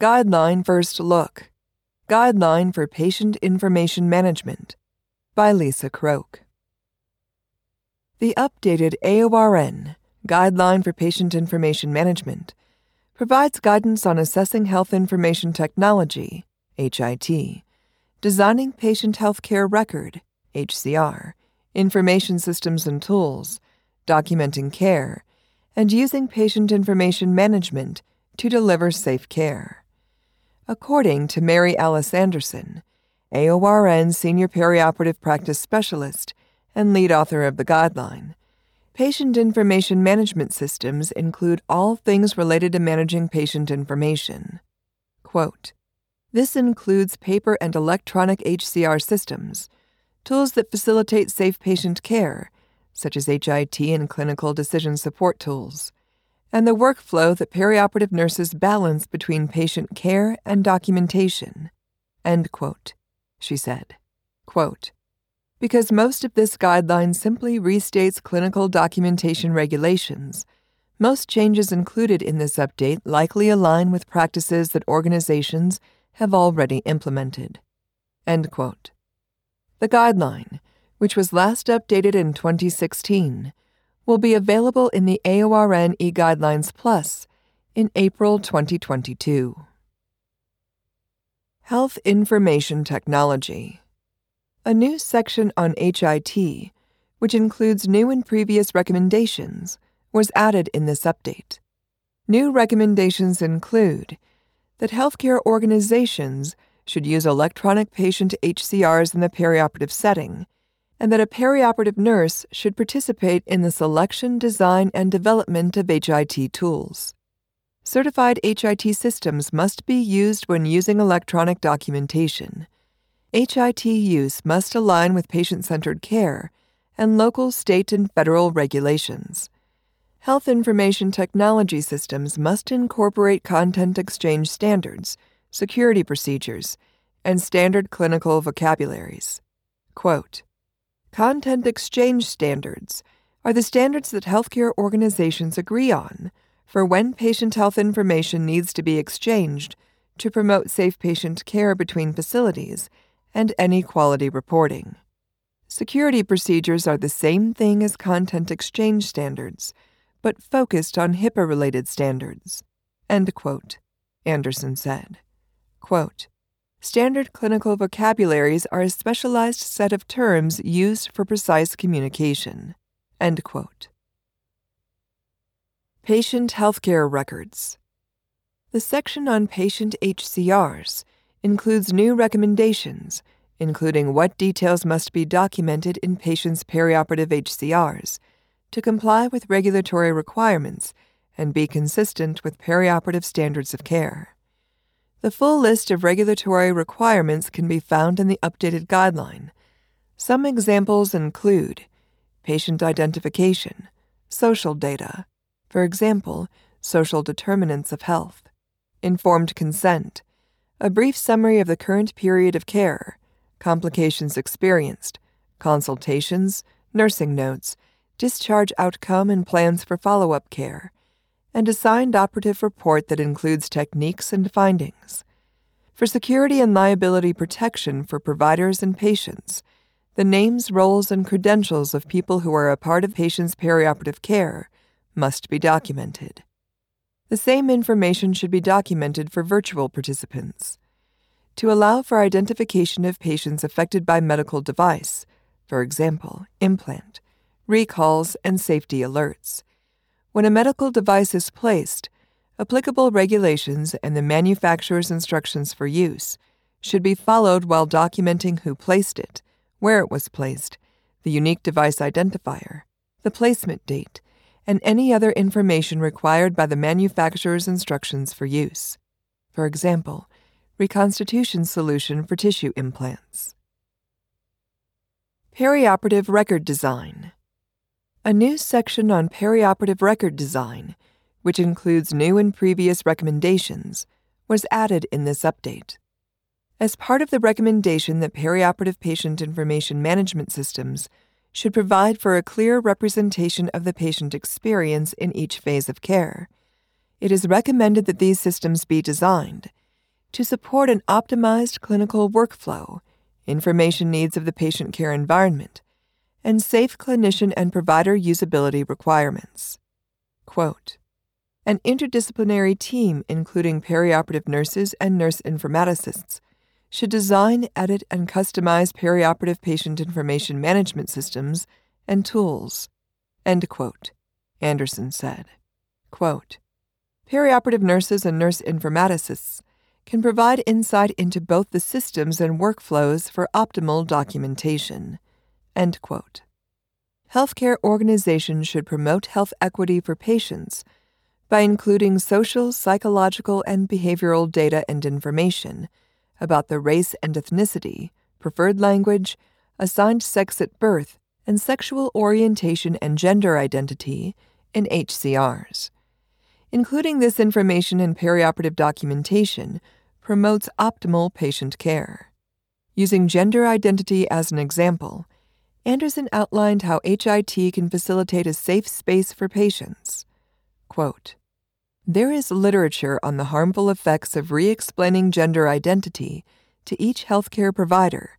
Guideline First Look Guideline for Patient Information Management by Lisa Croak. The updated AORN Guideline for Patient Information Management provides guidance on assessing health information technology, HIT, designing patient healthcare record, HCR, information systems and tools, documenting care, and using patient information management to deliver safe care. According to Mary Alice Anderson, AORN Senior Perioperative Practice Specialist and lead author of the guideline, Patient information management systems include all things related to managing patient information. Quote, this includes paper and electronic HCR systems, tools that facilitate safe patient care, such as HIT and clinical decision support tools, and the workflow that perioperative nurses balance between patient care and documentation. End quote, she said. Quote, because most of this guideline simply restates clinical documentation regulations. Most changes included in this update likely align with practices that organizations have already implemented. End quote. The guideline, which was last updated in 2016, will be available in the AORN eGuidelines Plus in April 2022. Health Information Technology a new section on HIT, which includes new and previous recommendations, was added in this update. New recommendations include that healthcare organizations should use electronic patient HCRs in the perioperative setting, and that a perioperative nurse should participate in the selection, design, and development of HIT tools. Certified HIT systems must be used when using electronic documentation HIT use must align with patient centered care and local, state, and federal regulations. Health information technology systems must incorporate content exchange standards, security procedures, and standard clinical vocabularies. Quote, Content exchange standards are the standards that healthcare organizations agree on for when patient health information needs to be exchanged to promote safe patient care between facilities and any quality reporting. Security procedures are the same thing as content exchange standards, but focused on HIPAA related standards. End quote, Anderson said. Quote, Standard clinical vocabularies are a specialized set of terms used for precise communication. End quote. Patient Healthcare Records. The section on patient HCRs includes new recommendations, including what details must be documented in patients' perioperative HCRs to comply with regulatory requirements and be consistent with perioperative standards of care. The full list of regulatory requirements can be found in the updated guideline. Some examples include patient identification, social data, for example, social determinants of health, informed consent, a brief summary of the current period of care, complications experienced, consultations, nursing notes, discharge outcome and plans for follow up care, and a signed operative report that includes techniques and findings. For security and liability protection for providers and patients, the names, roles, and credentials of people who are a part of patients' perioperative care must be documented. The same information should be documented for virtual participants. To allow for identification of patients affected by medical device, for example, implant, recalls, and safety alerts. When a medical device is placed, applicable regulations and the manufacturer's instructions for use should be followed while documenting who placed it, where it was placed, the unique device identifier, the placement date, and any other information required by the manufacturer's instructions for use. For example, reconstitution solution for tissue implants. Perioperative Record Design A new section on perioperative record design, which includes new and previous recommendations, was added in this update. As part of the recommendation that perioperative patient information management systems should provide for a clear representation of the patient experience in each phase of care. It is recommended that these systems be designed to support an optimized clinical workflow, information needs of the patient care environment, and safe clinician and provider usability requirements. Quote, an interdisciplinary team, including perioperative nurses and nurse informaticists, should design, edit, and customize perioperative patient information management systems and tools. End quote, Anderson said. Quote, Perioperative nurses and nurse informaticists can provide insight into both the systems and workflows for optimal documentation. End quote. Healthcare organizations should promote health equity for patients by including social, psychological, and behavioral data and information about the race and ethnicity, preferred language, assigned sex at birth, and sexual orientation and gender identity in HCRs. Including this information in perioperative documentation promotes optimal patient care. Using gender identity as an example, Anderson outlined how HIT can facilitate a safe space for patients. Quote, there is literature on the harmful effects of re explaining gender identity to each healthcare provider,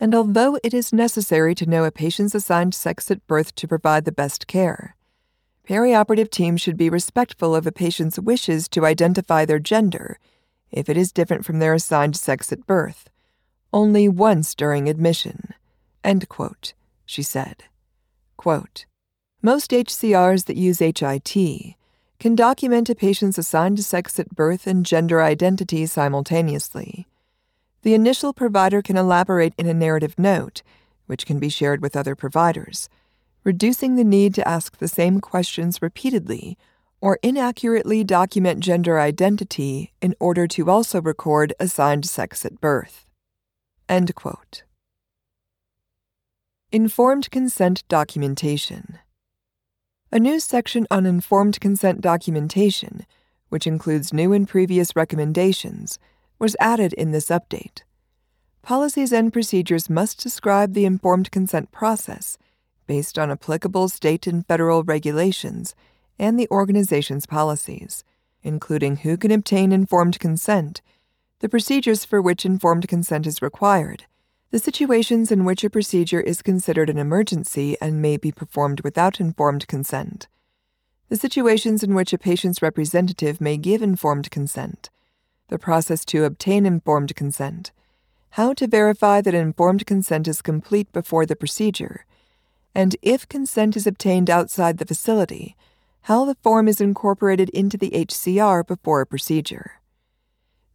and although it is necessary to know a patient's assigned sex at birth to provide the best care, perioperative teams should be respectful of a patient's wishes to identify their gender if it is different from their assigned sex at birth, only once during admission. End quote, she said. Quote, Most HCRs that use HIT can document a patient's assigned sex at birth and gender identity simultaneously. The initial provider can elaborate in a narrative note, which can be shared with other providers, reducing the need to ask the same questions repeatedly or inaccurately document gender identity in order to also record assigned sex at birth. End quote. Informed consent documentation. A new section on informed consent documentation, which includes new and previous recommendations, was added in this update. Policies and procedures must describe the informed consent process based on applicable state and federal regulations and the organization's policies, including who can obtain informed consent, the procedures for which informed consent is required, the situations in which a procedure is considered an emergency and may be performed without informed consent, the situations in which a patient's representative may give informed consent, the process to obtain informed consent, how to verify that informed consent is complete before the procedure, and if consent is obtained outside the facility, how the form is incorporated into the HCR before a procedure.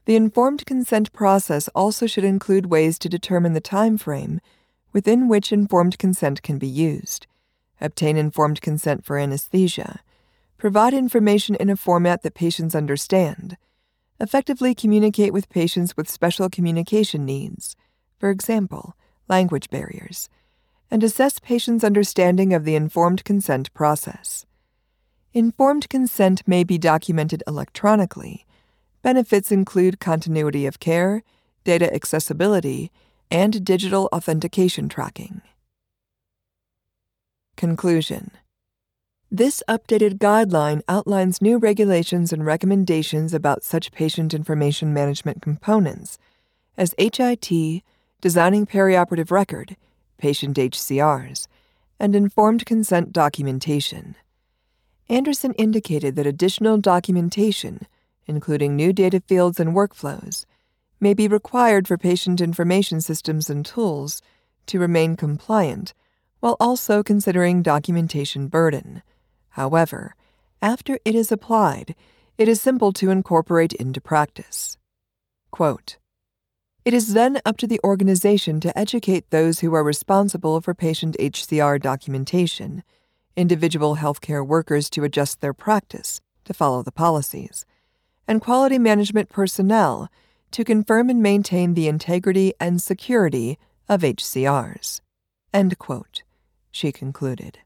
The informed consent process also should include ways to determine the time frame within which informed consent can be used, obtain informed consent for anesthesia, provide information in a format that patients understand, effectively communicate with patients with special communication needs, for example, language barriers, and assess patients' understanding of the informed consent process. Informed consent may be documented electronically Benefits include continuity of care, data accessibility, and digital authentication tracking. Conclusion This updated guideline outlines new regulations and recommendations about such patient information management components as HIT, designing perioperative record, patient HCRs, and informed consent documentation. Anderson indicated that additional documentation including new data fields and workflows, may be required for patient information systems and tools to remain compliant while also considering documentation burden. However, after it is applied, it is simple to incorporate into practice. Quote, it is then up to the organization to educate those who are responsible for patient HCR documentation, individual healthcare workers to adjust their practice to follow the policies, and quality management personnel to confirm and maintain the integrity and security of HCRs. She concluded.